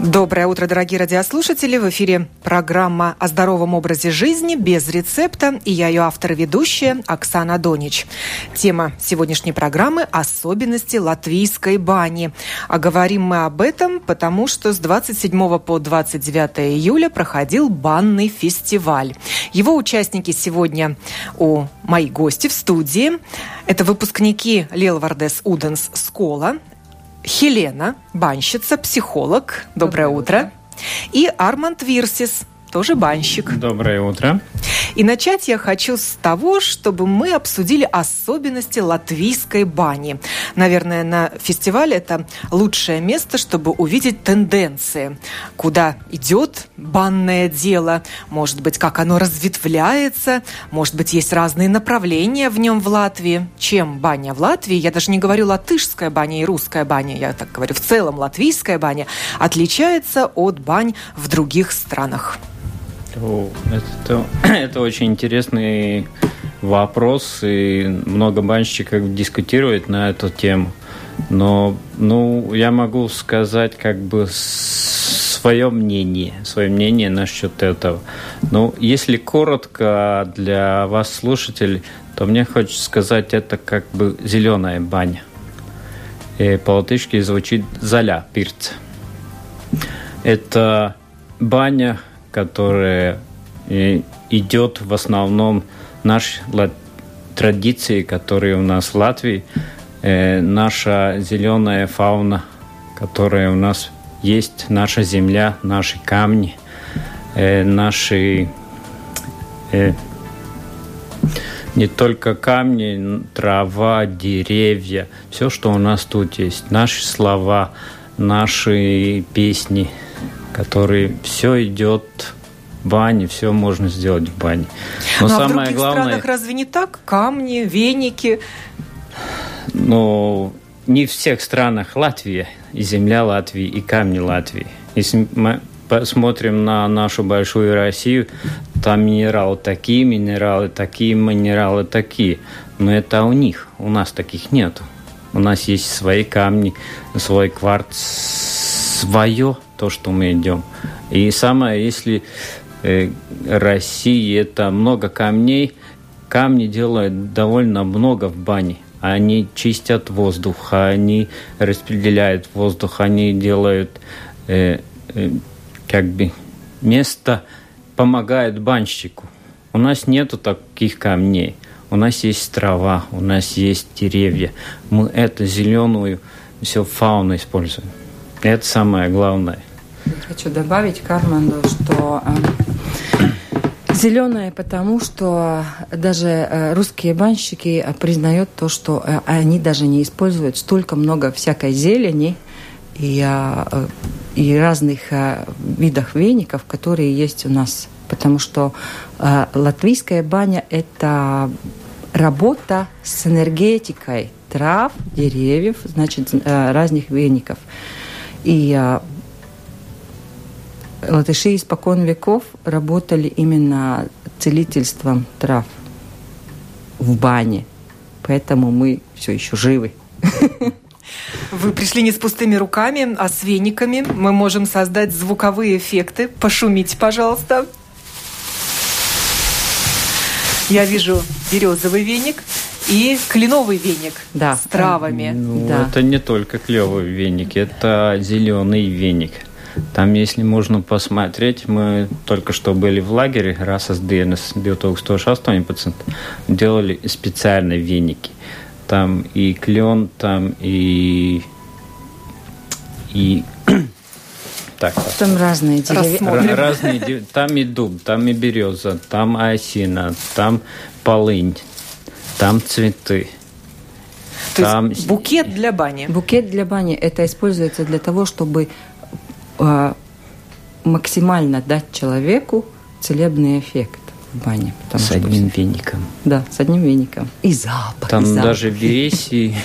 Доброе утро, дорогие радиослушатели. В эфире программа о здоровом образе жизни без рецепта. И я ее автор и ведущая Оксана Донич. Тема сегодняшней программы – особенности латвийской бани. А говорим мы об этом, потому что с 27 по 29 июля проходил банный фестиваль. Его участники сегодня у моих гости в студии. Это выпускники Лелвардес Уденс Скола, Хелена, банщица, психолог. Доброе, Доброе утро. утро. И Арманд Вирсис, тоже банщик. Доброе утро. И начать я хочу с того, чтобы мы обсудили особенности латвийской бани. Наверное, на фестивале это лучшее место, чтобы увидеть тенденции, куда идет банное дело, может быть, как оно разветвляется, может быть, есть разные направления в нем в Латвии. Чем баня в Латвии, я даже не говорю латышская баня и русская баня, я так говорю, в целом латвийская баня отличается от бань в других странах. Это, это очень интересный вопрос, и много банщиков дискутирует на эту тему. Но ну, я могу сказать как бы свое мнение, свое мнение насчет этого. Но если коротко для вас, слушателей, то мне хочется сказать, это как бы зеленая баня. И по-латышски звучит «заля пирц». Это баня, которая э, идет в основном нашей традиции, которые у нас в Латвии, э, наша зеленая фауна, которая у нас есть, наша земля, наши камни, э, наши не только камни, трава, деревья, все, что у нас тут есть, наши слова, наши песни – который все идет в бане, все можно сделать в бане. Но ну, самое а в других главное, странах разве не так? Камни, веники? Ну, не в всех странах Латвии, и земля Латвии, и камни Латвии. Если мы посмотрим на нашу большую Россию, там минералы такие, минералы такие, минералы такие. Но это у них, у нас таких нет. У нас есть свои камни, свой кварц, свое то, что мы идем. И самое, если э, России это много камней, камни делают довольно много в бане. Они чистят воздух, они распределяют воздух, они делают э, э, как бы место, помогают банщику. У нас нету таких камней. У нас есть трава, у нас есть деревья. Мы эту зеленую все фауну используем. Это самое главное. Хочу добавить Карманду, что э, зеленое, потому что даже э, русские банщики признают то, что э, они даже не используют столько много всякой зелени и, и разных видов веников, которые есть у нас. Потому что латвийская баня – это работа с энергетикой трав, деревьев, значит, разных веников. И латыши испокон веков работали именно целительством трав в бане. Поэтому мы все еще живы. Вы пришли не с пустыми руками, а с вениками. Мы можем создать звуковые эффекты. Пошумите, пожалуйста. Я вижу березовый веник и кленовый веник да. с травами. Ну, да. Это не только клевый веник, это зеленый веник. Там, если можно посмотреть, мы только что были в лагере, раз с dienas 2018, делали специальные веники. Там и клен, там и... и так, там разные деревья. Разные, там и дуб, там и береза, там осина, там полынь, там цветы. То там... есть букет для бани. Букет для бани это используется для того, чтобы максимально дать человеку целебный эффект в бане. С одним что... веником. Да, с одним веником. И запах. Там и запах. даже в Вересии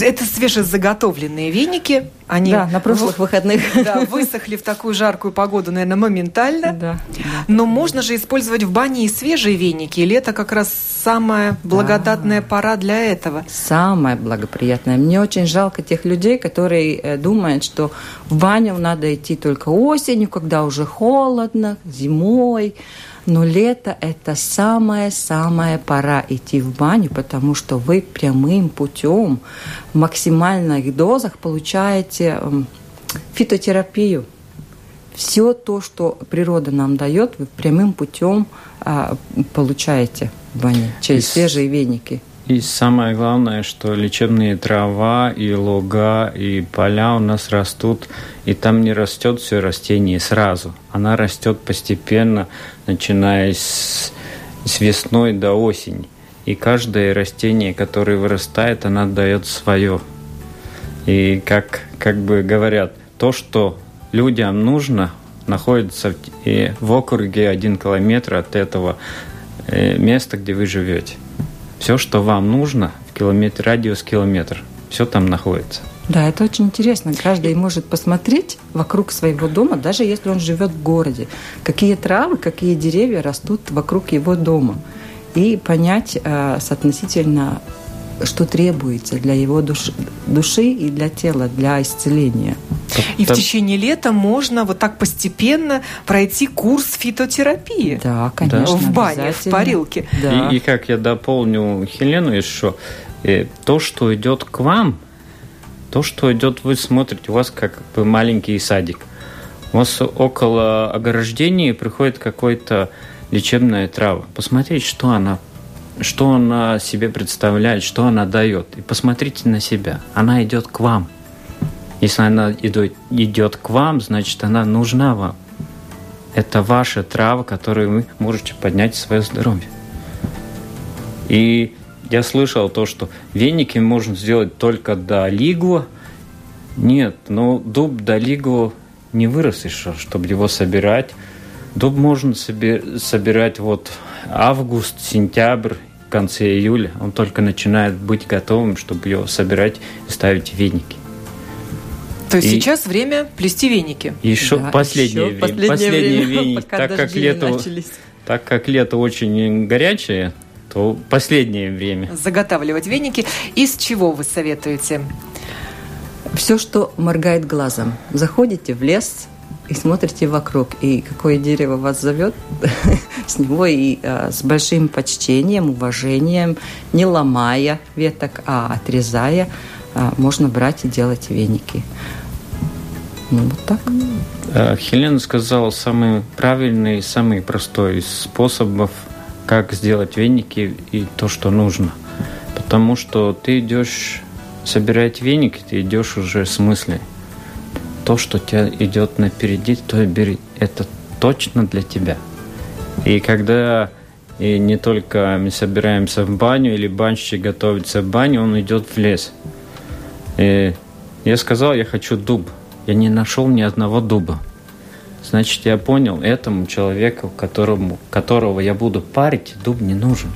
это свежезаготовленные веники, Они да, на прошлых выходных. Да, высохли в такую жаркую погоду, наверное, моментально. Да. Но можно же использовать в бане и свежие веники. Или это как раз самая благодатная да. пора для этого? Самая благоприятная. Мне очень жалко тех людей, которые э, думают, что в баню надо идти только осенью, когда уже холодно, зимой. Но лето – это самая-самая пора идти в баню, потому что вы прямым путем в максимальных дозах получаете эм, фитотерапию. Все то, что природа нам дает, вы прямым путем а, получаете в бане через свежие веники. И самое главное, что лечебные трава и луга и поля у нас растут, и там не растет все растение сразу. Она растет постепенно, начиная с, с весной до осени. И каждое растение, которое вырастает, она дает свое. И как, как бы говорят, то, что людям нужно, находится в, в округе один километр от этого э, места, где вы живете. Все, что вам нужно, в километр, радиус километр, все там находится. Да, это очень интересно. Каждый может посмотреть вокруг своего дома, даже если он живет в городе, какие травы, какие деревья растут вокруг его дома. И понять э, соотносительно, что требуется для его души, души и для тела, для исцеления. И в течение лета можно вот так постепенно пройти курс фитотерапии. Да, конечно. В бане, в парилке. Да. И, и как я дополню Хелену еще, э, то, что идет к вам, то, что идет, вы смотрите, у вас как бы маленький садик. У вас около ограждения приходит какой-то лечебная трава. Посмотрите, что она что она себе представляет, что она дает. И посмотрите на себя. Она идет к вам. Если она идет, идет к вам, значит, она нужна вам. Это ваша трава, которую вы можете поднять свое здоровье. И я слышал то, что веники можно сделать только до лигу. Нет, но дуб до лигу не вырос еще, чтобы его собирать. Дуб можно собирать вот август, сентябрь, в конце июля. Он только начинает быть готовым, чтобы его собирать и ставить в веники. То есть и сейчас время плести веники. Еще да, последнее еще время. Последнее, последнее время, веники, так как лето, начались. так как лето очень горячее, то последнее время. Заготавливать веники. Из чего вы советуете? Все, что моргает глазом. Заходите в лес и смотрите вокруг, и какое дерево вас зовет, с него и а, с большим почтением, уважением, не ломая веток, а отрезая, можно брать и делать веники. Ну, вот так. Э, Хелена сказала самый правильный, самый простой из способов, как сделать веники и то, что нужно. Потому что ты идешь собирать веники, ты идешь уже с мыслью. То, что тебя идет напереди, то и бери. Это точно для тебя. И когда и не только мы собираемся в баню или банщик готовится в баню, он идет в лес. И я сказал, я хочу дуб я не нашел ни одного дуба. Значит, я понял, этому человеку, которому, которого я буду парить, дуб не нужен.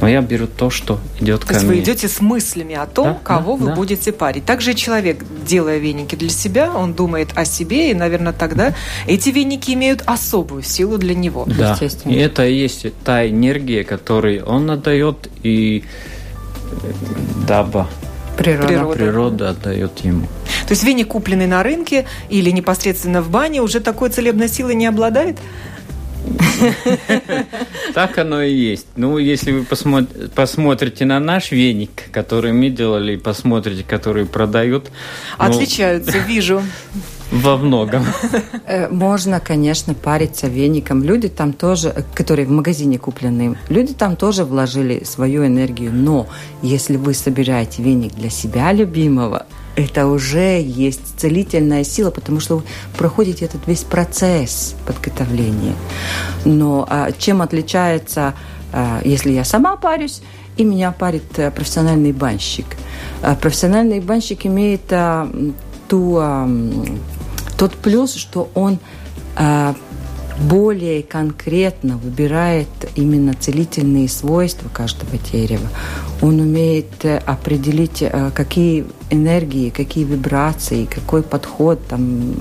Но я беру то, что идет то ко есть мне. вы идете с мыслями о том, да, кого да, вы да. будете парить. Также человек, делая веники для себя, он думает о себе, и, наверное, тогда эти веники имеют особую силу для него. Да, и это и есть та энергия, которую он отдает, и даба Природа. Природа. Природа отдает ему. То есть веник, купленный на рынке или непосредственно в бане, уже такой целебной силой не обладает? Так оно и есть. Ну, если вы посмотрите на наш веник, который мы делали, и посмотрите, который продают. Ну, Отличаются, вижу. Во многом. Э, можно, конечно, париться веником. Люди там тоже, э, которые в магазине куплены, люди там тоже вложили свою энергию. Но если вы собираете веник для себя любимого, это уже есть целительная сила, потому что вы проходите этот весь процесс подготовления. Но а, чем отличается, а, если я сама парюсь, и меня парит а, профессиональный банщик? А, профессиональный банщик имеет а, ту, а, тот плюс, что он а, более конкретно выбирает именно целительные свойства каждого дерева. Он умеет э, определить, э, какие энергии, какие вибрации, какой подход, там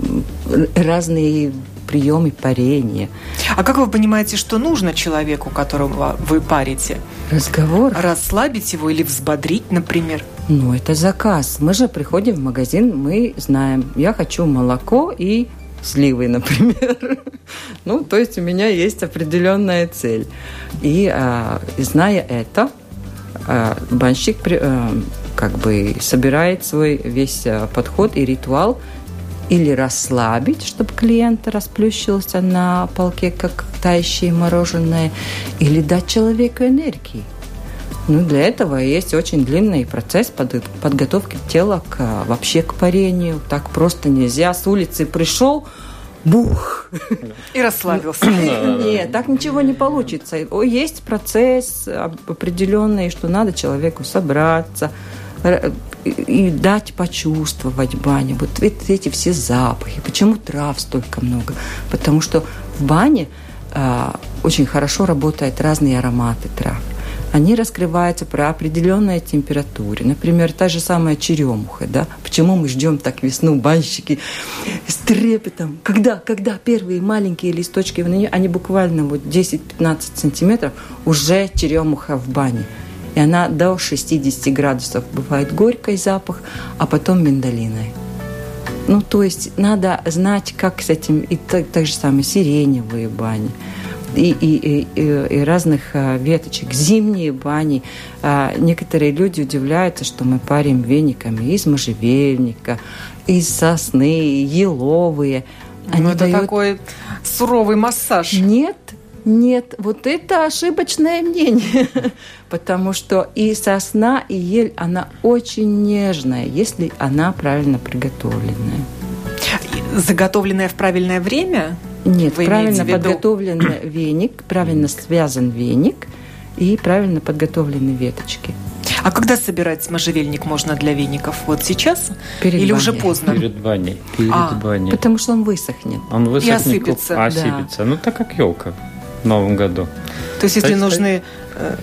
разные приемы парения. А как вы понимаете, что нужно человеку, которого вы парите? Разговор. Расслабить его или взбодрить, например? Ну, это заказ. Мы же приходим в магазин, мы знаем, я хочу молоко и сливы, например. ну, то есть у меня есть определенная цель. И а, зная это, а, банщик а, как бы собирает свой весь а, подход и ритуал или расслабить, чтобы клиент расплющился на полке, как тающее мороженое, или дать человеку энергии. Ну, для этого есть очень длинный процесс под, подготовки тела к, вообще к парению. Так просто нельзя. С улицы пришел, бух. И расслабился. Нет, так ничего не получится. Есть процесс определенный, что надо человеку собраться, и дать почувствовать бане. Вот эти все запахи. Почему трав столько много? Потому что в бане а, очень хорошо работают разные ароматы трав они раскрываются при определенной температуре. Например, та же самая черемуха, да? Почему мы ждем так весну, банщики с трепетом? Когда, когда первые маленькие листочки, они буквально вот 10-15 сантиметров, уже черемуха в бане. И она до 60 градусов бывает горький запах, а потом миндалиной. Ну, то есть надо знать, как с этим, и так, так же самое сиреневые бани и, и, и, и разных а, веточек. Зимние бани. А, некоторые люди удивляются, что мы парим вениками из можжевельника, из сосны, еловые. Ну, Они ну, это дают... такой суровый массаж. Нет, нет, вот это ошибочное мнение, потому что и сосна, и ель, она очень нежная, если она правильно приготовленная. Заготовленная в правильное время? Нет, Вы правильно подготовленный веник, правильно связан веник и правильно подготовлены веточки. А когда собирать можжевельник можно для веников? Вот сейчас? Перед Или баней. уже поздно? Перед баней. Перед а, баней. Потому что он высохнет. Он высохнет. И осыпется. Осыпется. Да. Ну, так как елка в Новом году. То есть, если нужны э,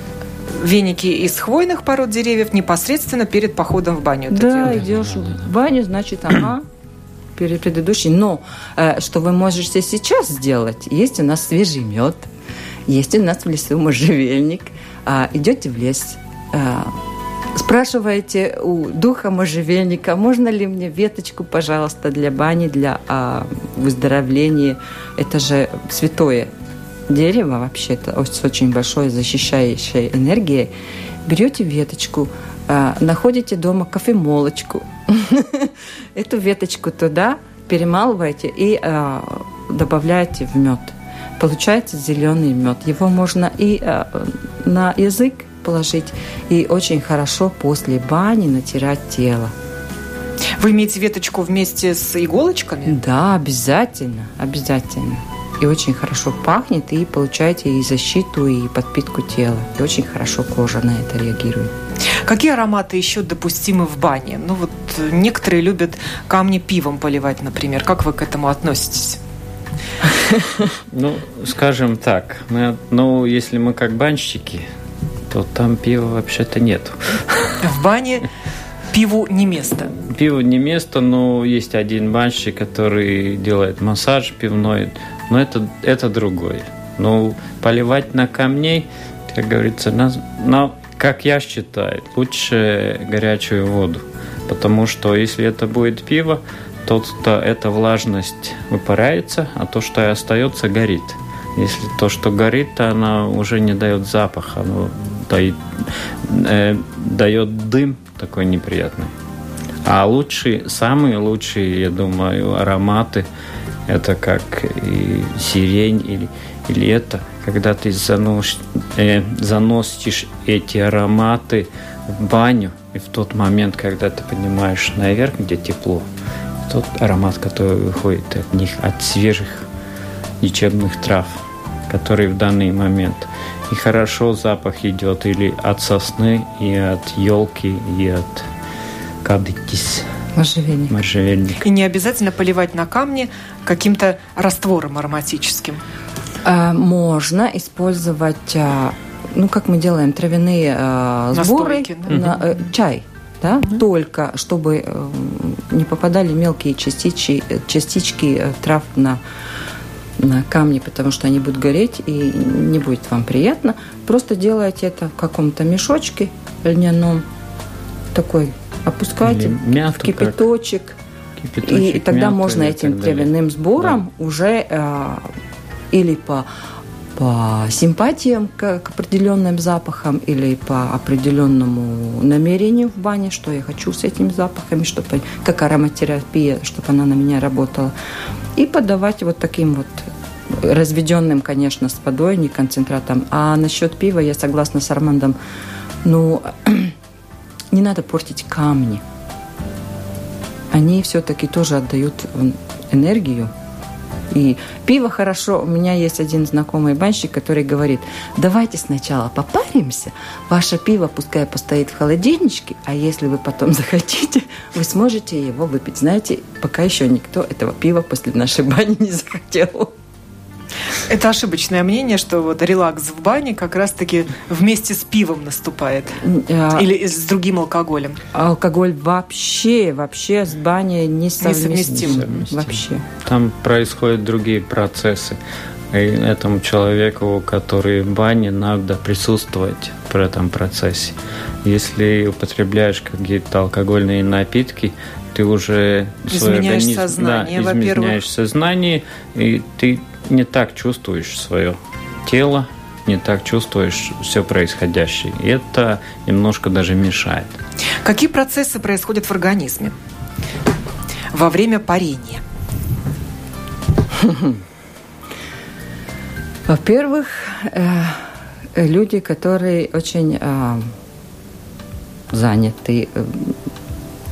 веники из хвойных пород деревьев непосредственно перед походом в баню. Да, идешь в баню, значит, ага, предыдущий. Но э, что вы можете сейчас сделать? Есть у нас свежий мед, есть у нас в лесу можжевельник. Э, идете в лес, э, спрашиваете у духа можжевельника, можно ли мне веточку, пожалуйста, для бани, для э, выздоровления. Это же святое дерево вообще-то, с очень большой защищающей энергией. Берете веточку, э, находите дома кофемолочку, Эту веточку туда перемалываете и э, добавляете в мед. Получается зеленый мед. Его можно и э, на язык положить, и очень хорошо после бани натирать тело. Вы имеете веточку вместе с иголочками? Да, обязательно, обязательно. И очень хорошо пахнет, и получаете и защиту, и подпитку тела. И очень хорошо кожа на это реагирует. Какие ароматы еще допустимы в бане? Ну вот э, некоторые любят камни пивом поливать, например. Как вы к этому относитесь? Ну, скажем так, мы, ну, если мы как банщики, то там пива вообще-то нет. В бане пиву не место. Пиву не место, но есть один банщик, который делает массаж пивной, но это, это другое. Но поливать на камней, как говорится, на, на как я считаю, лучше горячую воду. Потому что если это будет пиво, то, то эта влажность выпаряется, а то, что остается, горит. Если то, что горит, то она уже не дает запаха, оно дает, э, дает дым такой неприятный. А лучшие, самые лучшие, я думаю, ароматы, это как и сирень или, или это – когда ты занос, э, заносишь эти ароматы в баню, и в тот момент, когда ты поднимаешь наверх, где тепло, тот аромат, который выходит от них, от свежих лечебных трав, которые в данный момент. И хорошо запах идет или от сосны, и от елки, и от кадыкис. Можжевельник. Можжевельник. И не обязательно поливать на камне каким-то раствором ароматическим. А, можно использовать, а, ну, как мы делаем, травяные а, сборы, Настойки, да? на, э, чай, да, только чтобы э, не попадали мелкие частички, частички э, трав на на камни, потому что они будут гореть и не будет вам приятно. Просто делайте это в каком-то мешочке льняном, такой опускайте в как. кипяточек, Кипяточек, и, тогда можно этим травяным сбором уже э, или по, по симпатиям к, к определенным запахам, или по определенному намерению в бане, что я хочу с этими запахами, чтобы как ароматерапия, чтобы она на меня работала. И подавать вот таким вот разведенным, конечно, с водой, не концентратом. А насчет пива я согласна с Армандом. Ну, не надо портить камни они все-таки тоже отдают энергию. И пиво хорошо. У меня есть один знакомый банщик, который говорит, давайте сначала попаримся, ваше пиво пускай постоит в холодильничке, а если вы потом захотите, вы сможете его выпить. Знаете, пока еще никто этого пива после нашей бани не захотел. Это ошибочное мнение, что вот релакс в бане как раз-таки вместе с пивом наступает. А, Или с другим алкоголем. Алкоголь вообще, вообще с баней несовместим. Несовместим. Вообще. Там происходят другие процессы. И этому человеку, который в бане, надо присутствовать в этом процессе. Если употребляешь какие-то алкогольные напитки, ты уже свой Изменяешь организм- сознание, да, изменяешь сознание, и ты не так чувствуешь свое тело, не так чувствуешь все происходящее. И это немножко даже мешает. Какие процессы происходят в организме во время парения? Во-первых, э, люди, которые очень э, заняты, э,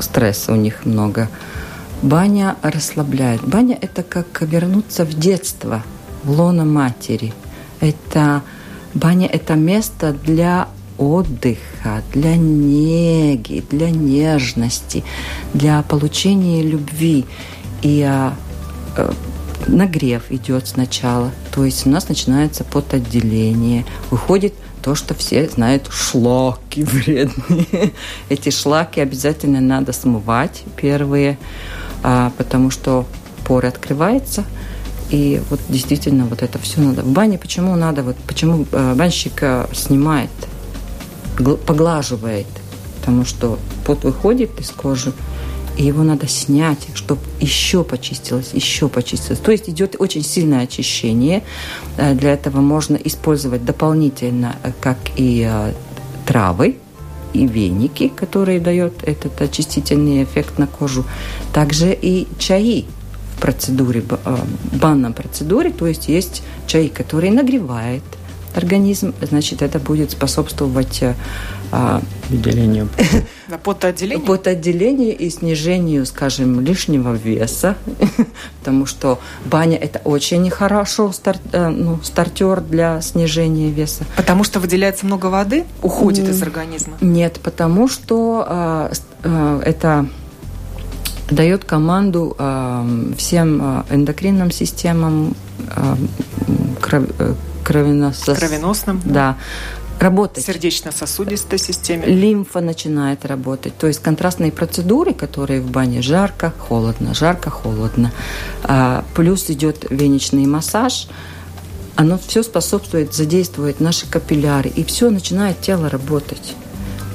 стресса у них много. Баня расслабляет. Баня – это как вернуться в детство, в лоно матери. Это баня – это место для отдыха, для неги, для нежности, для получения любви. И а, э, нагрев идет сначала, то есть у нас начинается потоотделение, выходит то, что все знают, шлаки вредные. Эти шлаки обязательно надо смывать первые, а, потому что поры открываются, и вот действительно вот это все надо. В бане почему надо, вот почему э, банщик э, снимает, гл- поглаживает, потому что пот выходит из кожи, и его надо снять, чтобы еще почистилось, еще почистилось. То есть идет очень сильное очищение. Э, Для этого можно использовать дополнительно, э, как и э, травы, и веники, которые дают этот очистительный эффект на кожу. Также и чаи в процедуре, банном процедуре, то есть есть чай, который нагревает организм, значит, это будет способствовать э, а, Выделение Да, потоотделение? потоотделению и снижению, скажем, лишнего веса, потому что баня – это очень хорошо стар- э, ну, стартер для снижения веса. Потому что выделяется много воды, уходит из организма. Нет, потому что э, это дает команду э, всем эндокринным системам, э, кров- э, кровеносос- Кровеносным, да, работать. сердечно-сосудистой системе. лимфа начинает работать. То есть контрастные процедуры, которые в бане жарко, холодно, жарко, холодно. А, плюс идет венечный массаж. Оно все способствует, задействует наши капилляры, и все начинает тело работать.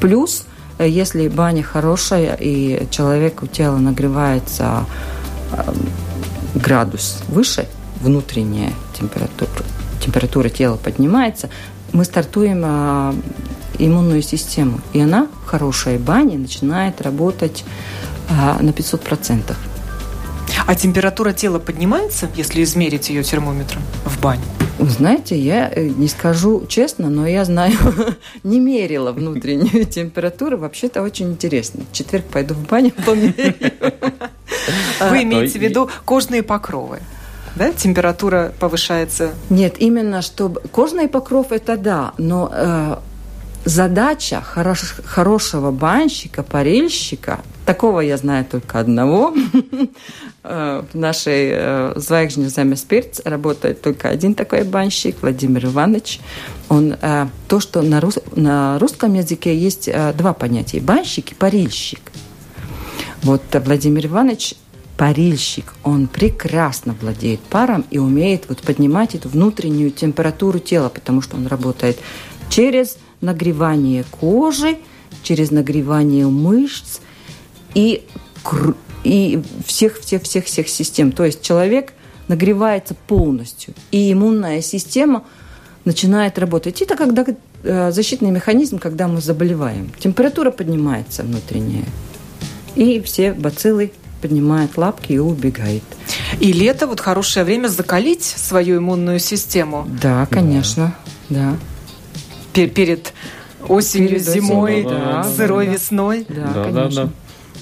Плюс, э, если баня хорошая, и человеку тело нагревается а, градус выше, внутренняя температура, температура тела поднимается, мы стартуем а, иммунную систему. И она в хорошей бане начинает работать а, на 500%. А температура тела поднимается, если измерить ее термометром в бане? Вы знаете, я э, не скажу честно, но я знаю, не мерила внутреннюю температуру. Вообще-то очень интересно. В четверг пойду в баню, померяю. Вы имеете то в виду кожные покровы? Да? Температура повышается. Нет, именно чтобы... Кожный покров – это да, но э, задача хорош- хорошего банщика, парильщика Такого я знаю только одного. В нашей Звайгжне Замеспирц работает только один такой банщик, Владимир Иванович. Он, то, что на, рус, на русском языке есть два понятия – банщик и парильщик. Вот Владимир Иванович парильщик, он прекрасно владеет паром и умеет вот поднимать эту внутреннюю температуру тела, потому что он работает через нагревание кожи, через нагревание мышц и, и всех, всех, всех, всех систем. То есть человек нагревается полностью, и иммунная система начинает работать. Это когда э, защитный механизм, когда мы заболеваем. Температура поднимается внутренняя, и все бациллы поднимает лапки и убегает. И лето вот хорошее время закалить свою иммунную систему. Да, конечно, да. да. Перед осенью, перед зимой, да, сырой да, весной. Да, да, конечно. да, да.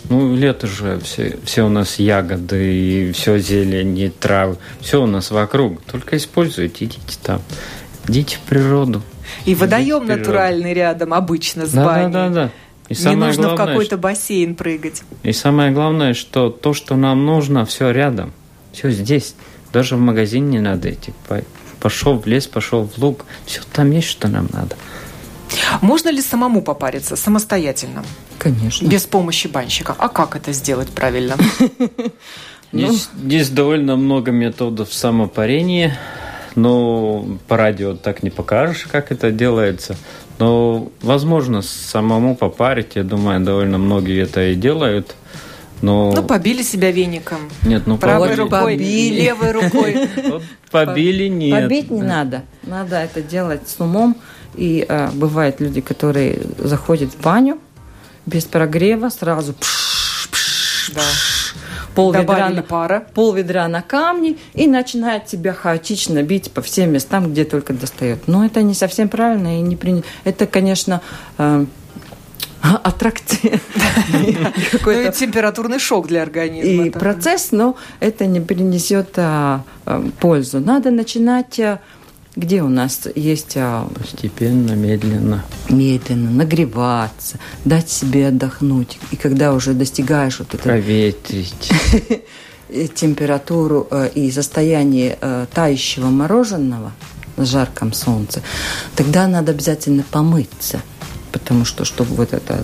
Ну, лето же, все, все у нас ягоды, и все зелень, и травы, все у нас вокруг. Только используйте, идите там, идите в природу. И водоем натуральный рядом обычно с да, баней. Да, да, да. И не нужно главное, в какой-то бассейн прыгать. И самое главное, что то, что нам нужно, все рядом, все здесь. Даже в магазин не надо идти. Пошел в лес, пошел в луг, все там есть, что нам надо. Можно ли самому попариться самостоятельно? Конечно. Без помощи банщика. А как это сделать правильно? Здесь, здесь довольно много методов самопарения, но по радио так не покажешь, как это делается. Но, возможно, самому попарить, я думаю, довольно многие это и делают. Но... Ну, побили себя веником. Нет, ну правой побили. рукой, побили. левой рукой. Побили нет. Побить не надо. Надо это делать с умом. И э, бывают люди, которые заходят в баню без прогрева, сразу пш, пш, да пол ведра, на, пара. пол ведра на камни и начинает тебя хаотично бить по всем местам, где только достает. Но это не совсем правильно и не принято. Это, конечно, э, аттракция. Ну и температурный шок для организма. И процесс, но это не принесет а, а, пользу. Надо начинать а, где у нас есть... А, Постепенно, медленно. Медленно, нагреваться, дать себе отдохнуть. И когда уже достигаешь вот это... Проветрить. температуру э, и состояние э, тающего мороженого на жарком солнце, тогда надо обязательно помыться. Потому что, чтобы вот это...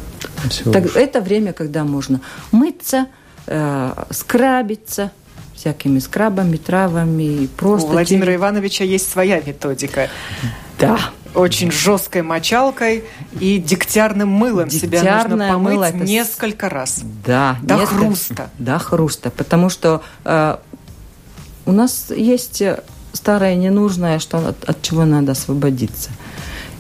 Так, это время, когда можно мыться, э, скрабиться, всякими скрабами, травами. Просто У Владимира Ивановича есть своя методика. Да. Очень жесткой мочалкой и дегтярным мылом Дегтярное себя нужно помыть мыло это... несколько раз. Да. До несколько... хруста. До хруста. Потому что э, у нас есть старое ненужное, что от, от чего надо освободиться.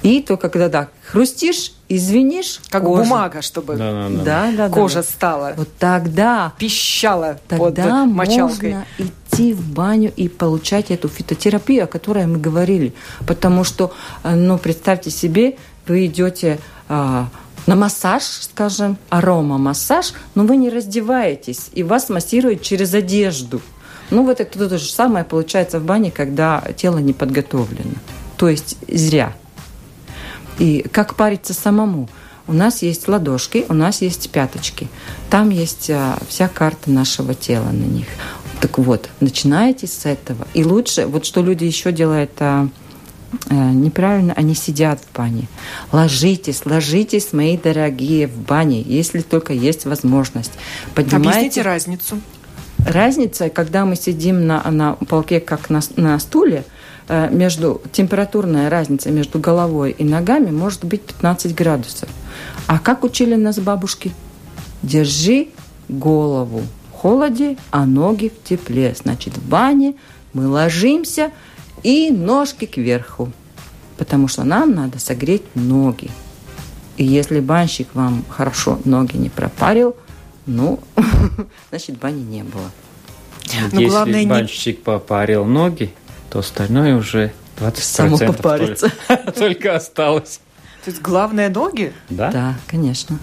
И только когда так хрустишь, извинишь, как кожа. бумага, чтобы да, да, да. Да, кожа стала. Вот тогда пищала тогда под мочалкой. Можно идти в баню и получать эту фитотерапию, о которой мы говорили, потому что, э, ну, представьте себе, вы идете а, на массаж, скажем, арома-массаж, но вы не раздеваетесь, и вас массируют через одежду. Ну, вот это то же самое получается в бане, когда тело не подготовлено. То есть зря. И как париться самому? У нас есть ладошки, у нас есть пяточки. Там есть а, вся карта нашего тела на них. Так вот, начинайте с этого. И лучше, вот что люди еще делают а, а, неправильно, они сидят в бане. Ложитесь, ложитесь, мои дорогие, в бане, если только есть возможность. Поднимайте... Объясните разницу. Разница, когда мы сидим на, на полке, как на, на стуле – между температурная разница между головой и ногами может быть 15 градусов. А как учили нас бабушки? Держи голову в холоде, а ноги в тепле. Значит, в бане мы ложимся и ножки кверху, потому что нам надо согреть ноги. И если банщик вам хорошо ноги не пропарил, ну, значит, бани не было. Но Если главное, банщик не... попарил ноги, то остальное уже 20% Само попариться. Только, только осталось. То есть главное ноги? Да. Да, конечно.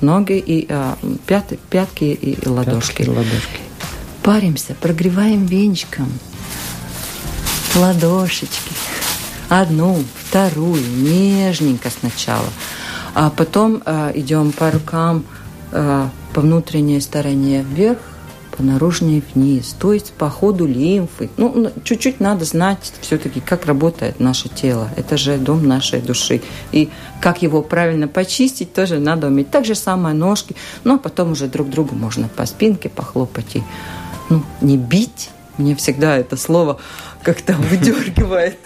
Ноги и пят, пятки и, и ладошки. Пятки ладошки. Паримся, прогреваем венчиком. Ладошечки. Одну, вторую, нежненько сначала. А потом а, идем по рукам, а, по внутренней стороне вверх, по вниз, то есть по ходу лимфы. Ну, чуть-чуть надо знать все-таки, как работает наше тело. Это же дом нашей души. И как его правильно почистить, тоже надо уметь. Так же самое ножки. Ну, а потом уже друг другу можно по спинке похлопать и ну, не бить. Мне всегда это слово как-то выдергивает,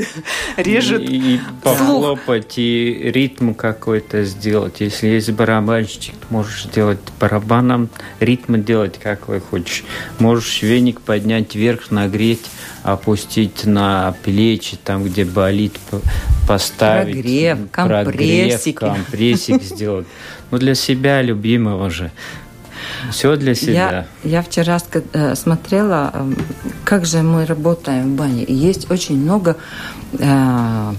режет. И, и похлопать, и ритм какой-то сделать. Если есть барабанщик, можешь сделать барабаном, ритм делать, какой хочешь. Можешь веник поднять вверх, нагреть, опустить на плечи, там, где болит, поставить. Прогрев, компрессик. Прогрев, компрессик сделать. Ну, для себя любимого же. Все для себя. Я, я вчера э, смотрела, эм, как же мы работаем в бане. И есть очень много э,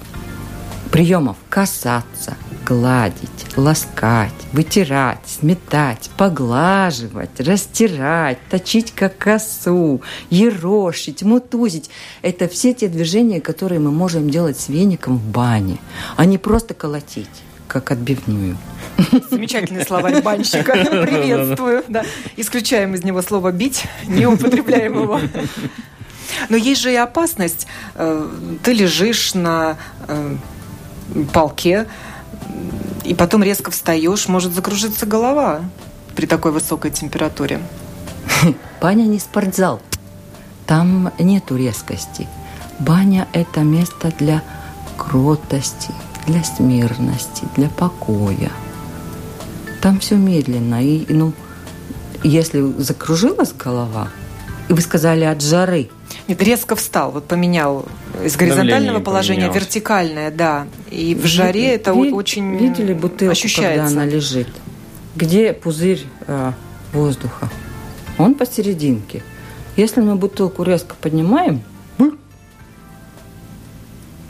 приемов. Касаться, гладить, ласкать, вытирать, сметать, поглаживать, растирать, точить как косу, ерошить, мутузить. Это все те движения, которые мы можем делать с веником в бане, а не просто колотить как отбивную. Замечательный словарь банщика. Приветствую. Да. Исключаем из него слово «бить», не употребляем его. Но есть же и опасность. Э, ты лежишь на э, полке, и потом резко встаешь, может закружиться голова при такой высокой температуре. Баня не спортзал. Там нету резкости. Баня – это место для кротости, для смирности, для покоя. Там все медленно. И, ну, если закружилась голова, и вы сказали от жары. Нет, резко встал, вот поменял из горизонтального положения вертикальное, да. И в жаре это ви, очень Видели бутылку, ощущается. когда она лежит? Где пузырь э, воздуха? Он посерединке. Если мы бутылку резко поднимаем,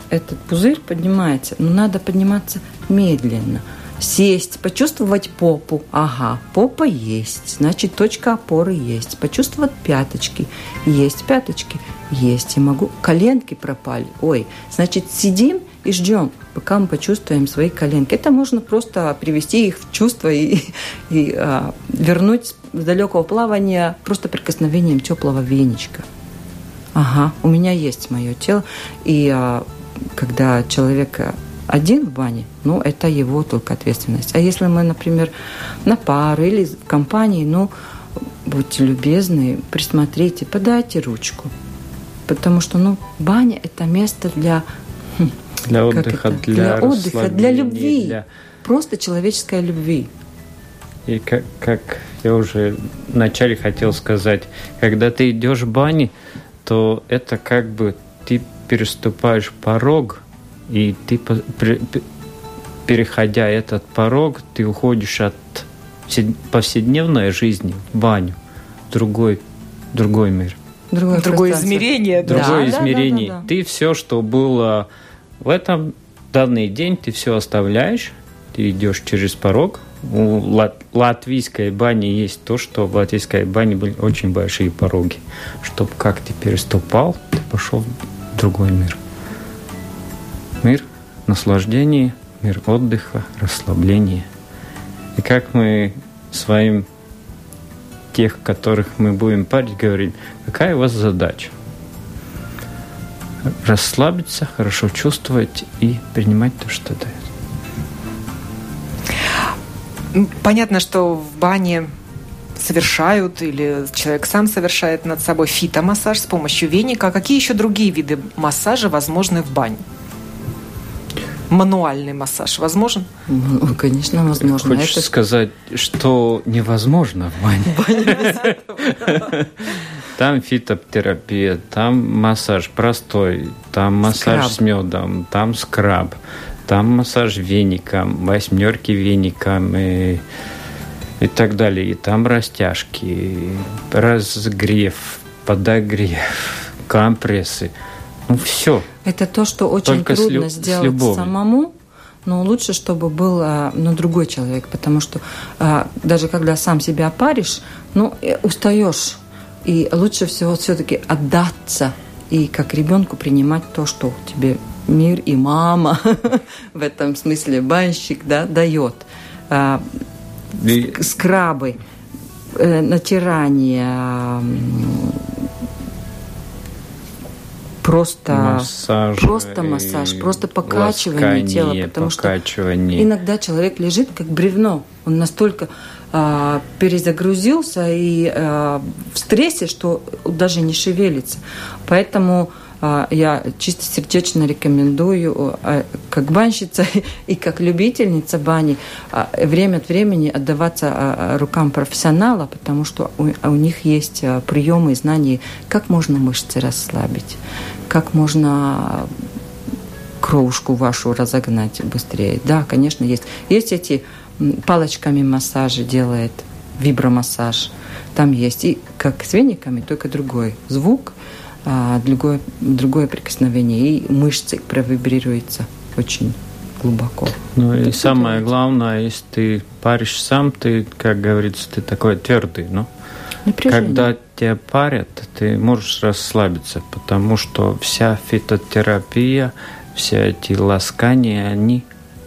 этот пузырь поднимается, но надо подниматься медленно. Сесть, почувствовать попу. Ага, попа есть, значит точка опоры есть. Почувствовать пяточки. Есть пяточки. Есть, и могу. Коленки пропали. Ой, значит сидим и ждем, пока мы почувствуем свои коленки. Это можно просто привести их в чувство и, и а, вернуть с далекого плавания просто прикосновением теплого веничка. Ага, у меня есть мое тело, и а, когда человек один в бане, ну, это его только ответственность. А если мы, например, на пару или в компании, ну, будьте любезны, присмотрите, подайте ручку. Потому что, ну, баня – это место для... Хм, для отдыха, для, для отдыха, для любви. Для... Просто человеческой любви. И как, как я уже вначале хотел сказать, когда ты идешь в бане, то это как бы ты переступаешь порог, и ты, переходя этот порог, ты уходишь от повседневной жизни в баню, в другой, другой мир. Другое, другое измерение. Другое да, измерение. Да, да, да, да. Ты все, что было в этом данный день, ты все оставляешь, ты идешь через порог. У лат латвийской бани есть то, что в латвийской бане были очень большие пороги. Чтобы как ты переступал, ты пошел другой мир. Мир наслаждения, мир отдыха, расслабления. И как мы своим тех, которых мы будем парить, говорим, какая у вас задача? Расслабиться, хорошо чувствовать и принимать то, что дает. Понятно, что в бане совершают или человек сам совершает над собой фитомассаж с помощью веника. Какие еще другие виды массажа возможны в бане? Мануальный массаж возможен? Ну, конечно, возможно. Хочешь Это... сказать, что невозможно в бане? Там фитотерапия, там массаж простой, там массаж скраб. с медом, там скраб, там массаж веником, восьмерки веником, и и так далее. И там растяжки, разгрев, подогрев, компрессы. Ну, все. Это то, что очень Только трудно с, сделать с самому, но лучше, чтобы был ну, другой человек, потому что а, даже когда сам себя паришь, ну, э, устаешь. И лучше всего все-таки отдаться и как ребенку принимать то, что тебе мир и мама, в этом смысле банщик, да, дает. А, скрабы. э, натирание, просто массаж, просто массаж, просто покачивание тела, потому покачивание. что иногда человек лежит как бревно, он настолько а, перезагрузился и а, в стрессе, что даже не шевелится. Поэтому а, я чисто сердечно рекомендую, а, как банщица и как любительница бани, а, время от времени отдаваться рукам профессионала, потому что у них есть приемы и знания, как можно мышцы расслабить, как можно кровушку вашу разогнать быстрее. Да, конечно, есть. Есть эти палочками массажи делает, вибромассаж. Там есть и как с вениками, только другой звук – а, другое, другое прикосновение, и мышцы провибрируются очень глубоко. Ну и самое главное, если ты паришь сам, ты, как говорится, ты такой твердый, ну. Напряжение. Когда тебя парят, ты можешь расслабиться, потому что вся фитотерапия, все эти ласкания, они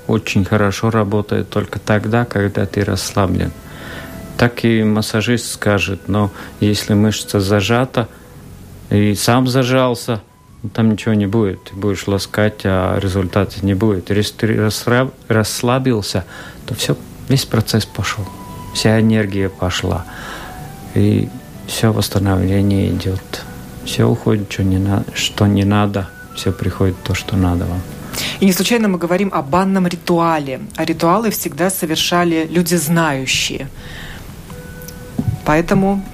очень хорошо работают только тогда, когда ты расслаблен. Так и массажист скажет, но если мышца зажата – и сам зажался, там ничего не будет. Ты будешь ласкать, а результата не будет. Если ты расслабился, то все, весь процесс пошел. Вся энергия пошла. И все восстановление идет. Все уходит, что не, на, что не надо. Все приходит то, что надо вам. И не случайно мы говорим о банном ритуале. А ритуалы всегда совершали люди знающие. Поэтому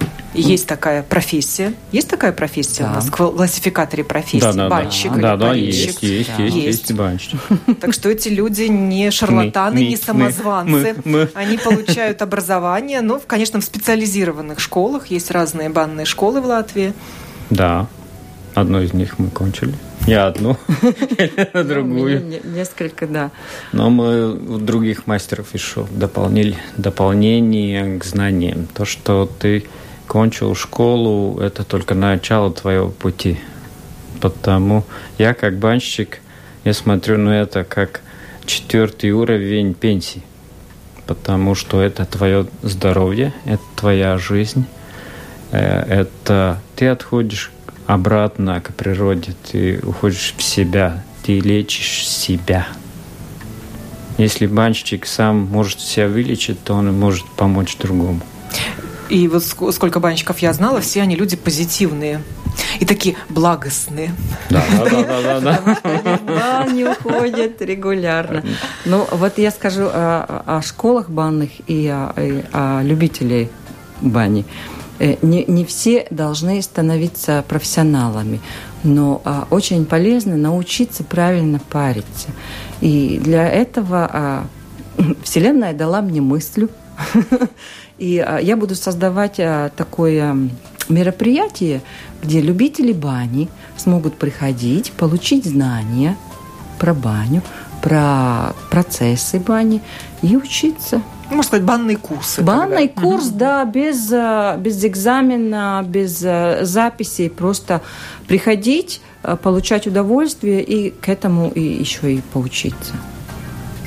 есть такая профессия. Есть такая профессия да. у нас в классификаторе профессий? Да, да, банщик да. Да, да, есть, есть, да. есть, есть, банщик. Так что эти люди не шарлатаны, не самозванцы. Они получают образование, ну, конечно, в специализированных школах. Есть разные банные школы в Латвии. Да, одну из них мы кончили. Я одну, а другую. Несколько, да. Но мы у других мастеров еще дополнили дополнение к знаниям. То, что ты кончил школу, это только начало твоего пути. Потому я как банщик, я смотрю на это как четвертый уровень пенсии. Потому что это твое здоровье, это твоя жизнь, э, это ты отходишь обратно к природе, ты уходишь в себя, ты лечишь себя. Если банщик сам может себя вылечить, то он может помочь другому. И вот сколько банщиков я знала, все они люди позитивные и такие благостные. Да, да, да, да, да. не уходят регулярно. Ну, вот я скажу о, о школах банных и о, и о любителей бани. Э, не, не все должны становиться профессионалами, но а, очень полезно научиться правильно париться. И для этого а, Вселенная дала мне мысль И а, я буду создавать а, такое мероприятие, где любители бани смогут приходить, получить знания про баню, про процессы бани и учиться. Можно сказать, банные курсы. Банный тогда. курс, угу. да, без, а, без экзамена, без записей, просто приходить, получать удовольствие и к этому и еще и поучиться.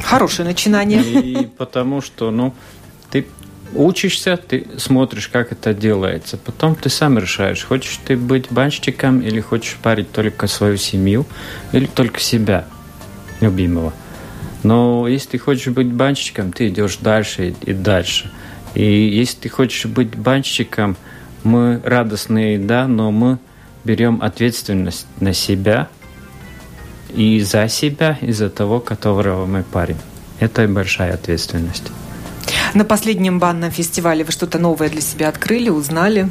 Хорошее начинание. И потому что, ну, учишься, ты смотришь, как это делается. Потом ты сам решаешь, хочешь ты быть банщиком или хочешь парить только свою семью или только себя любимого. Но если ты хочешь быть банщиком, ты идешь дальше и дальше. И если ты хочешь быть банщиком, мы радостные, да, но мы берем ответственность на себя и за себя, и за того, которого мы парим. Это большая ответственность. На последнем банном фестивале вы что-то новое для себя открыли, узнали?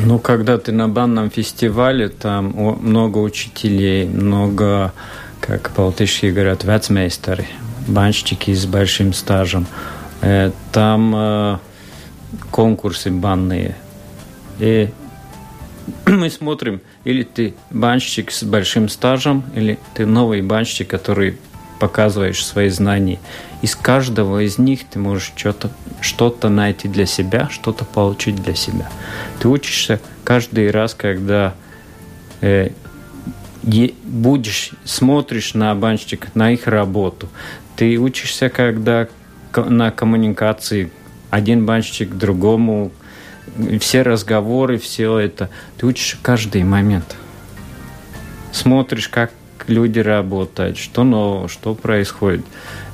Ну, когда ты на банном фестивале, там много учителей, много, как по-латышски говорят, вецмейстеры, банщики с большим стажем. Э, там э, конкурсы банные. И мы смотрим, или ты банщик с большим стажем, или ты новый банщик, который показываешь свои знания. Из каждого из них ты можешь что-то что найти для себя, что-то получить для себя. Ты учишься каждый раз, когда э, будешь, смотришь на банщик, на их работу. Ты учишься, когда на коммуникации один банщик другому, все разговоры, все это. Ты учишь каждый момент. Смотришь, как люди работают, что нового, что происходит.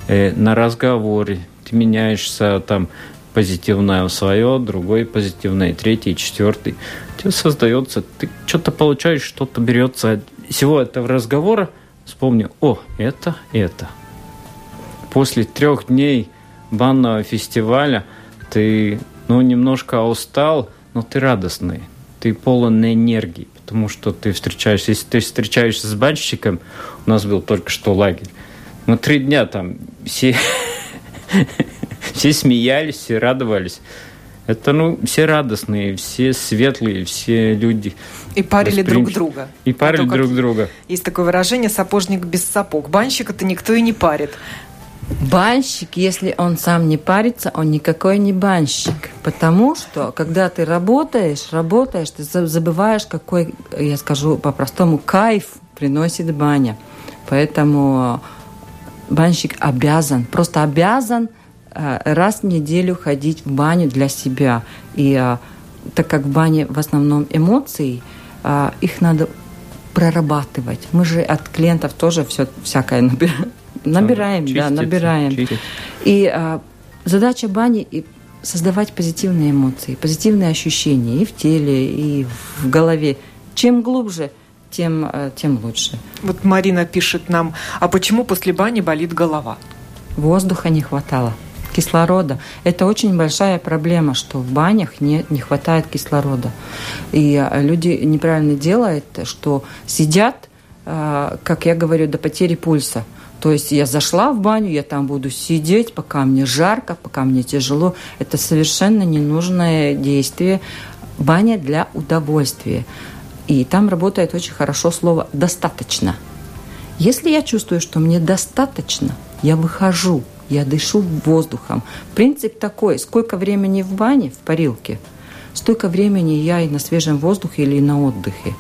Э, на разговоре ты меняешься там позитивное свое, другой позитивное, третий, четвертый. У тебя создается, ты что-то получаешь, что-то берется. Всего этого разговора вспомни, о, это, это. После трех дней банного фестиваля ты, ну, немножко устал, но ты радостный, ты полон энергии, потому что ты встречаешься, если ты встречаешься с банщиком, у нас был только что лагерь, мы три дня там все, все смеялись, все радовались. Это, ну, все радостные, все светлые, все люди. И парили друг друга. И парили а друг друга. Есть такое выражение «сапожник без сапог». Банщика-то никто и не парит. Банщик, если он сам не парится, он никакой не банщик. Потому что, когда ты работаешь, работаешь, ты забываешь, какой, я скажу по-простому, кайф приносит баня. Поэтому банщик обязан, просто обязан э, раз в неделю ходить в баню для себя. И э, так как в бане в основном эмоции, э, их надо прорабатывать. Мы же от клиентов тоже все всякое набираем Набираем, да, набираем. Чистить. И а, задача бани и создавать позитивные эмоции, позитивные ощущения и в теле, и в голове. Чем глубже, тем, а, тем лучше. Вот Марина пишет нам, а почему после бани болит голова? Воздуха не хватало кислорода. Это очень большая проблема, что в банях не, не хватает кислорода. И а, люди неправильно делают, что сидят, а, как я говорю, до потери пульса. То есть я зашла в баню, я там буду сидеть, пока мне жарко, пока мне тяжело. Это совершенно ненужное действие. Баня для удовольствия. И там работает очень хорошо слово «достаточно». Если я чувствую, что мне достаточно, я выхожу, я дышу воздухом. Принцип такой, сколько времени в бане, в парилке, столько времени я и на свежем воздухе или на отдыхе.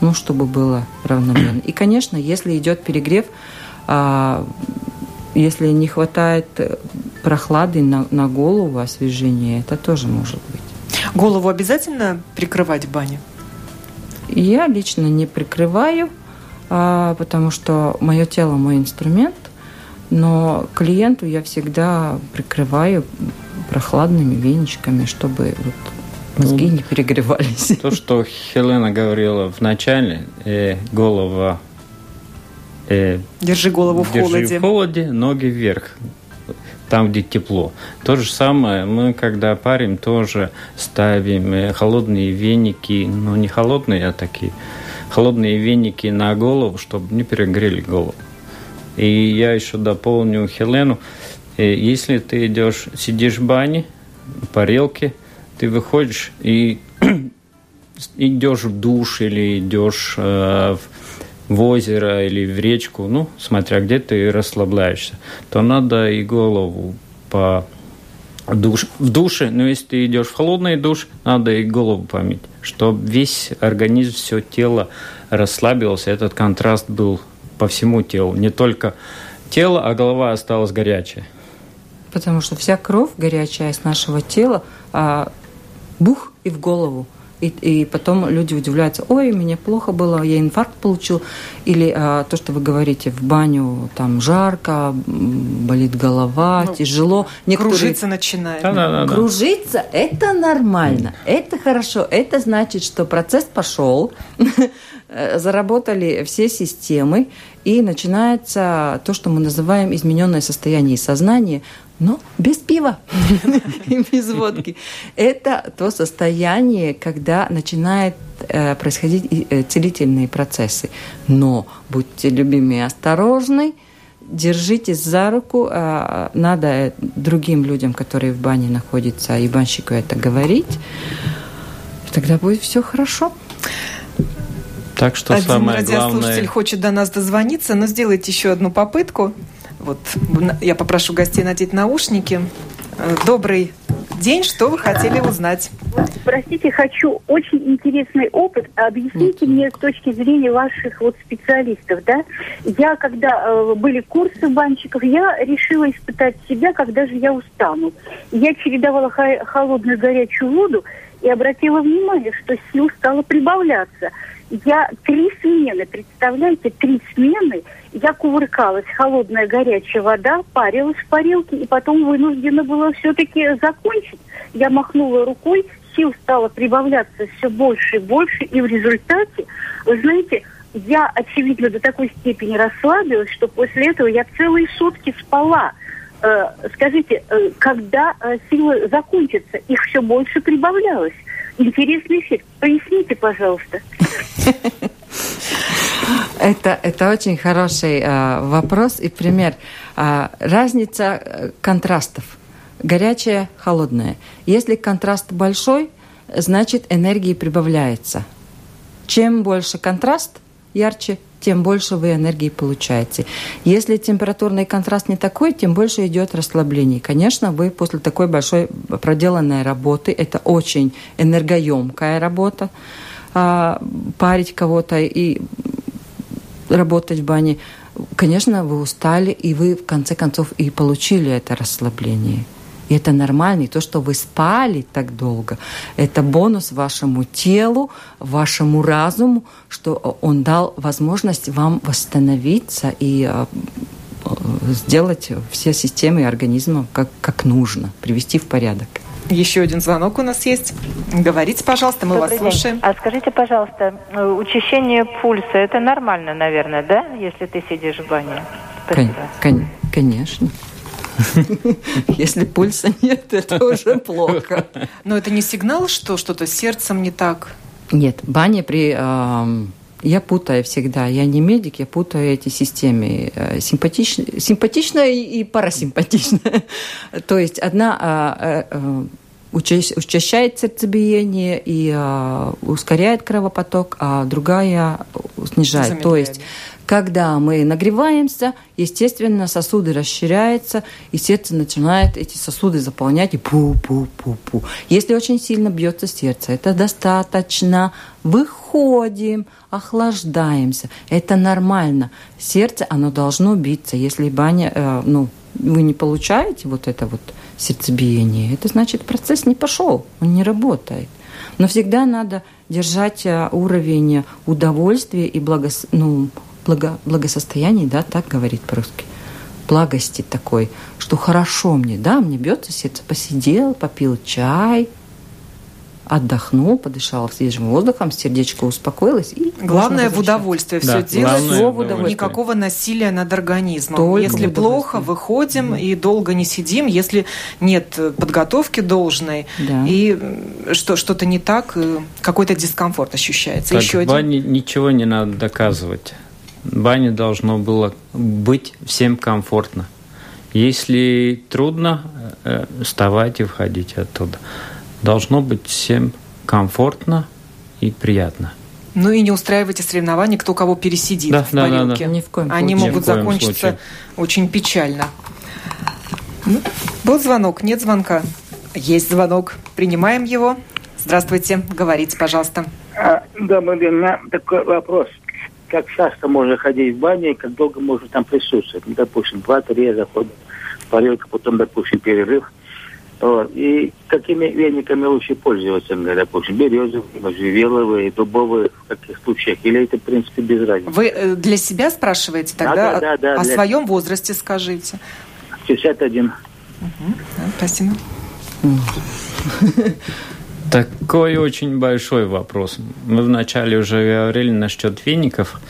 Ну, чтобы было равномерно. И, конечно, если идет перегрев, а если не хватает прохлады на, на голову, освежения, это тоже может быть. Голову обязательно прикрывать в бане? Я лично не прикрываю, а, потому что мое тело мой инструмент, но клиенту я всегда прикрываю прохладными веничками, чтобы вот мозги ну, не перегревались. То, что Хелена говорила в начале, э, голова Э, держи голову в держи холоде. в холоде, ноги вверх там, где тепло. То же самое мы, когда парим, тоже ставим э, холодные веники, ну не холодные, а такие холодные веники на голову, чтобы не перегрели голову. И я еще дополню Хелену, э, если ты идешь, сидишь в бане, парилке, ты выходишь и идешь в душ или идешь э, в в озеро или в речку, ну, смотря где ты расслабляешься, то надо и голову по душ, в душе, но если ты идешь в холодный душ, надо и голову помыть, чтобы весь организм, все тело расслабилось, этот контраст был по всему телу, не только тело, а голова осталась горячая. Потому что вся кровь горячая из нашего тела, а, бух и в голову. И, и потом люди удивляются, ой, мне плохо было, я инфаркт получил. Или а, то, что вы говорите, в баню там жарко, болит голова, ну, тяжело. Некоторые... Кружиться начинает. Да, да, да, кружиться – это нормально, это хорошо. Это значит, что процесс пошел, заработали все системы, и начинается то, что мы называем измененное состояние сознания, но без пива и без водки. Это то состояние, когда начинают э, происходить э, целительные процессы. Но будьте любимы и осторожны, держитесь за руку. Э, надо другим людям, которые в бане находятся, и банщику это говорить. Тогда будет все хорошо. Так что Один самое радиослушатель главное... хочет до нас дозвониться, но сделайте еще одну попытку. Вот я попрошу гостей надеть наушники. Э, добрый день, что вы хотели узнать? Вот, простите, хочу очень интересный опыт. Объясните мне с точки зрения ваших вот специалистов, да? Я, когда э, были курсы банщиков, я решила испытать себя, когда же я устану. Я чередовала холодную горячую воду и обратила внимание, что сил стало прибавляться. Я три смены, представляете, три смены, я кувыркалась, холодная горячая вода, парилась в парилке, и потом вынуждена была все-таки закончить. Я махнула рукой, сил стало прибавляться все больше и больше, и в результате, вы знаете, я, очевидно, до такой степени расслабилась, что после этого я целые сутки спала. Э, скажите, э, когда э, силы закончатся, их все больше прибавлялось. Интересный эффект. Поясните, пожалуйста. Это, это очень хороший э, вопрос и пример. Э, разница контрастов. Горячее, холодное. Если контраст большой, значит энергии прибавляется. Чем больше контраст, ярче, тем больше вы энергии получаете. Если температурный контраст не такой, тем больше идет расслабление. Конечно, вы после такой большой проделанной работы, это очень энергоемкая работа, а, парить кого-то и работать в бане, конечно, вы устали, и вы в конце концов и получили это расслабление. И это нормально. И то, что вы спали так долго, это бонус вашему телу, вашему разуму, что он дал возможность вам восстановиться и э, сделать все системы организма как, как нужно, привести в порядок. Еще один звонок у нас есть. Говорите, пожалуйста, мы Добрый вас слушаем. А скажите, пожалуйста, э, учащение пульса, это нормально, наверное, да, если ты сидишь в бане? Спасибо. Кон- конечно. Если пульса нет, это уже плохо. Но это не сигнал, что что-то с сердцем не так? Нет, баня при... Я путаю всегда. Я не медик, я путаю эти системы. Э, симпатичная, симпатичная и парасимпатичная. То есть одна а, э, э, учащает сердцебиение и ускоряет кровопоток, а другая снижает. Замедляет. То есть когда мы нагреваемся, естественно, сосуды расширяются, и сердце начинает эти сосуды заполнять, и пу-пу-пу-пу. Если очень сильно бьется сердце, это достаточно. Выходим, охлаждаемся. Это нормально. Сердце, оно должно биться. Если баня, э, ну, вы не получаете вот это вот сердцебиение, это значит процесс не пошел, он не работает. Но всегда надо держать э, уровень удовольствия и благос... ну, благо, благосостоянии, да, так говорит по-русски, благости такой, что хорошо мне, да, мне бьется сердце, посидел, попил чай, отдохнул, подышал свежим воздухом, сердечко успокоилось. И главное в удовольствие да, все делать, все в удовольствие. никакого насилия над организмом. Только если плохо, выходим да. и долго не сидим, если нет подготовки должной да. и что что-то не так, какой-то дискомфорт ощущается. Так, Еще один. ничего не надо доказывать бане должно было быть всем комфортно. Если трудно, э, вставать и входить оттуда. Должно быть всем комфортно и приятно. Ну и не устраивайте соревнования, кто кого пересидит да, в да, парилке. Да, да. Ни в коем Они случае. могут закончиться случае. очень печально. Ну, был звонок, нет звонка. Есть звонок. Принимаем его. Здравствуйте. Говорите, пожалуйста. А, да, Марина, такой вопрос как часто можно ходить в баню и как долго можно там присутствовать. Ну, допустим, два-три заходят в парилку, потом, допустим, перерыв. Вот. И какими вениками лучше пользоваться, допустим, березовые, можжевеловые, дубовые, в каких случаях? Или это, в принципе, без разницы? Вы э, для себя спрашиваете тогда? Да, да, да. О для... своем возрасте скажите. 61. Угу. Да, спасибо. Такой очень большой вопрос. Мы вначале уже говорили насчет веников.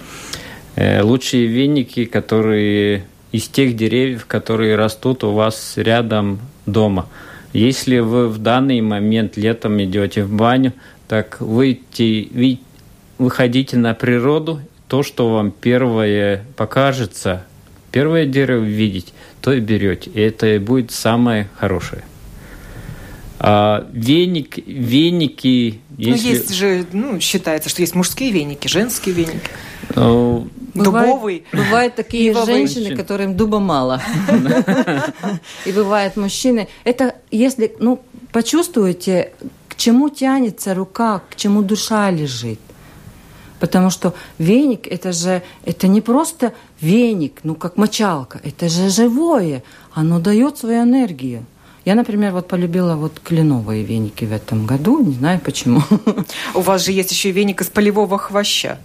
Э, лучшие веники, которые из тех деревьев, которые растут у вас рядом дома. Если вы в данный момент летом идете в баню, так выйти, вы, выходите на природу, то, что вам первое покажется, первое дерево видеть, то и берете. И это будет самое хорошее. А, веник, веники... Ну, если... есть же, ну, считается, что есть мужские веники, женские веники. Ну, Дубовый. Бывают такие женщины, которым дуба мало. И бывают мужчины. Это если, ну, почувствуете, к чему тянется рука, к чему душа лежит. Потому что веник это же это не просто веник, ну как мочалка, это же живое, оно дает свою энергию. Я, например, вот полюбила вот кленовые веники в этом году, не знаю почему. У вас же есть еще веник из полевого хвоща.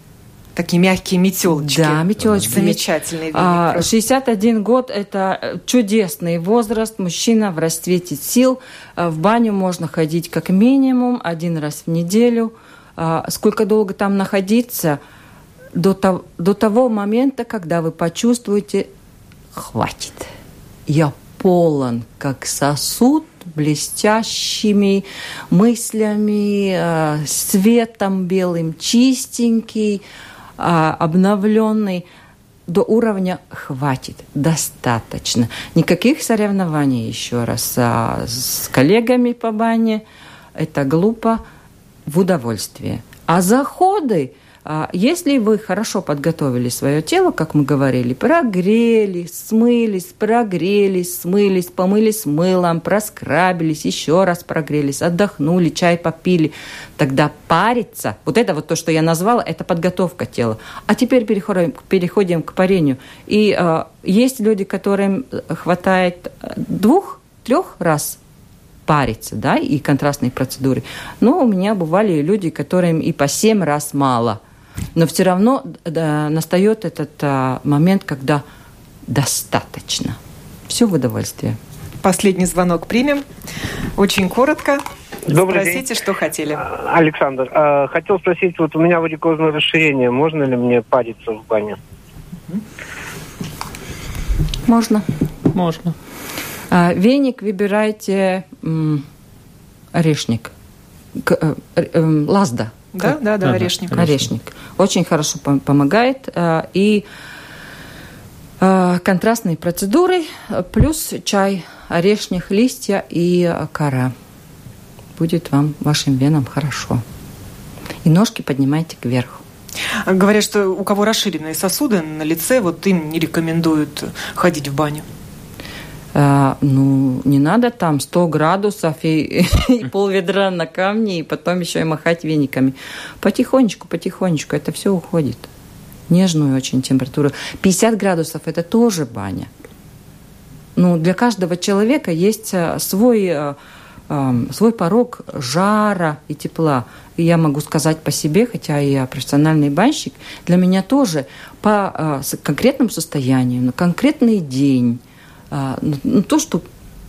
Такие мягкие метелочки. Да, метелочки. Замечательный веник. 61 год – это чудесный возраст. Мужчина в расцвете сил. А, в баню можно ходить как минимум один раз в неделю. А, сколько долго там находиться? До того, до того момента, когда вы почувствуете «хватит, я полон, как сосуд, блестящими мыслями, а, светом белым, чистенький, а, обновленный до уровня хватит, достаточно. Никаких соревнований еще раз а с коллегами по бане. Это глупо в удовольствие. А заходы если вы хорошо подготовили свое тело, как мы говорили, прогрели, смылись, прогрелись, смылись, помылись мылом, проскрабились, еще раз прогрелись, отдохнули, чай попили, тогда париться, вот это вот то, что я назвала, это подготовка тела. А теперь переходим, переходим к парению. И э, есть люди, которым хватает двух, трех раз париться, да, и контрастные процедуры. Но у меня бывали люди, которым и по семь раз мало – но все равно да, настает этот а, момент, когда достаточно. Все в удовольствие. Последний звонок примем. Очень коротко. Добрый Спросите, день. что хотели. А, Александр, э, хотел спросить, вот у меня варикозное расширение, можно ли мне париться в бане? Можно. Можно. А, веник выбирайте м, орешник. К, э, э, лазда. Да, да, да, ага, орешник. Орешник. Очень хорошо помогает. Э, и э, контрастные процедуры, плюс чай, орешник, листья и кора. Будет вам, вашим венам хорошо. И ножки поднимайте кверху. Говорят, что у кого расширенные сосуды на лице, вот им не рекомендуют ходить в баню. А, ну, не надо там 100 градусов и, и пол ведра на камне, и потом еще и махать вениками. Потихонечку, потихонечку это все уходит. Нежную очень температуру. 50 градусов – это тоже баня. Ну, для каждого человека есть э, свой, э, свой порог жара и тепла. И я могу сказать по себе, хотя я профессиональный банщик, для меня тоже по конкретному состоянию, на конкретный день – то, что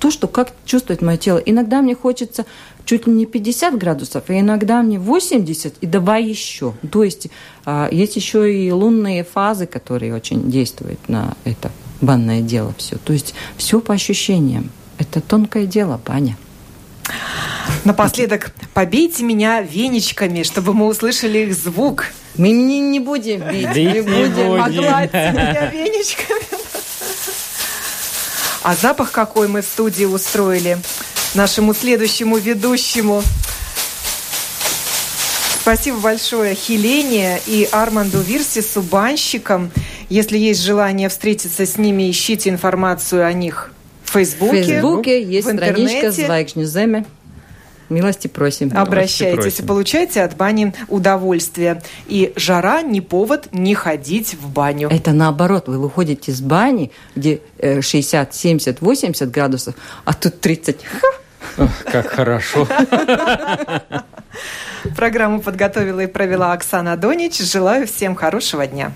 то, что как чувствует мое тело. Иногда мне хочется чуть ли не 50 градусов, а иногда мне 80, и давай еще. То есть а, есть еще и лунные фазы, которые очень действуют на это банное дело все. То есть все по ощущениям. Это тонкое дело, Паня. Напоследок, побейте меня веничками, чтобы мы услышали их звук. Мы не, не будем бить, не будем. Погладьте меня веничками. А запах какой мы в студии устроили нашему следующему ведущему. Спасибо большое Хелене и Арманду Вирсису, банщикам. Если есть желание встретиться с ними, ищите информацию о них в Фейсбуке. В Фейсбуке есть в страничка. Милости просим. Обращайтесь Милости просим. и получайте от бани удовольствие. И жара не повод не ходить в баню. Это наоборот. Вы выходите из бани, где 60, 70, 80 градусов, а тут 30. Ох, как хорошо. Программу подготовила и провела Оксана Донич. Желаю всем хорошего дня.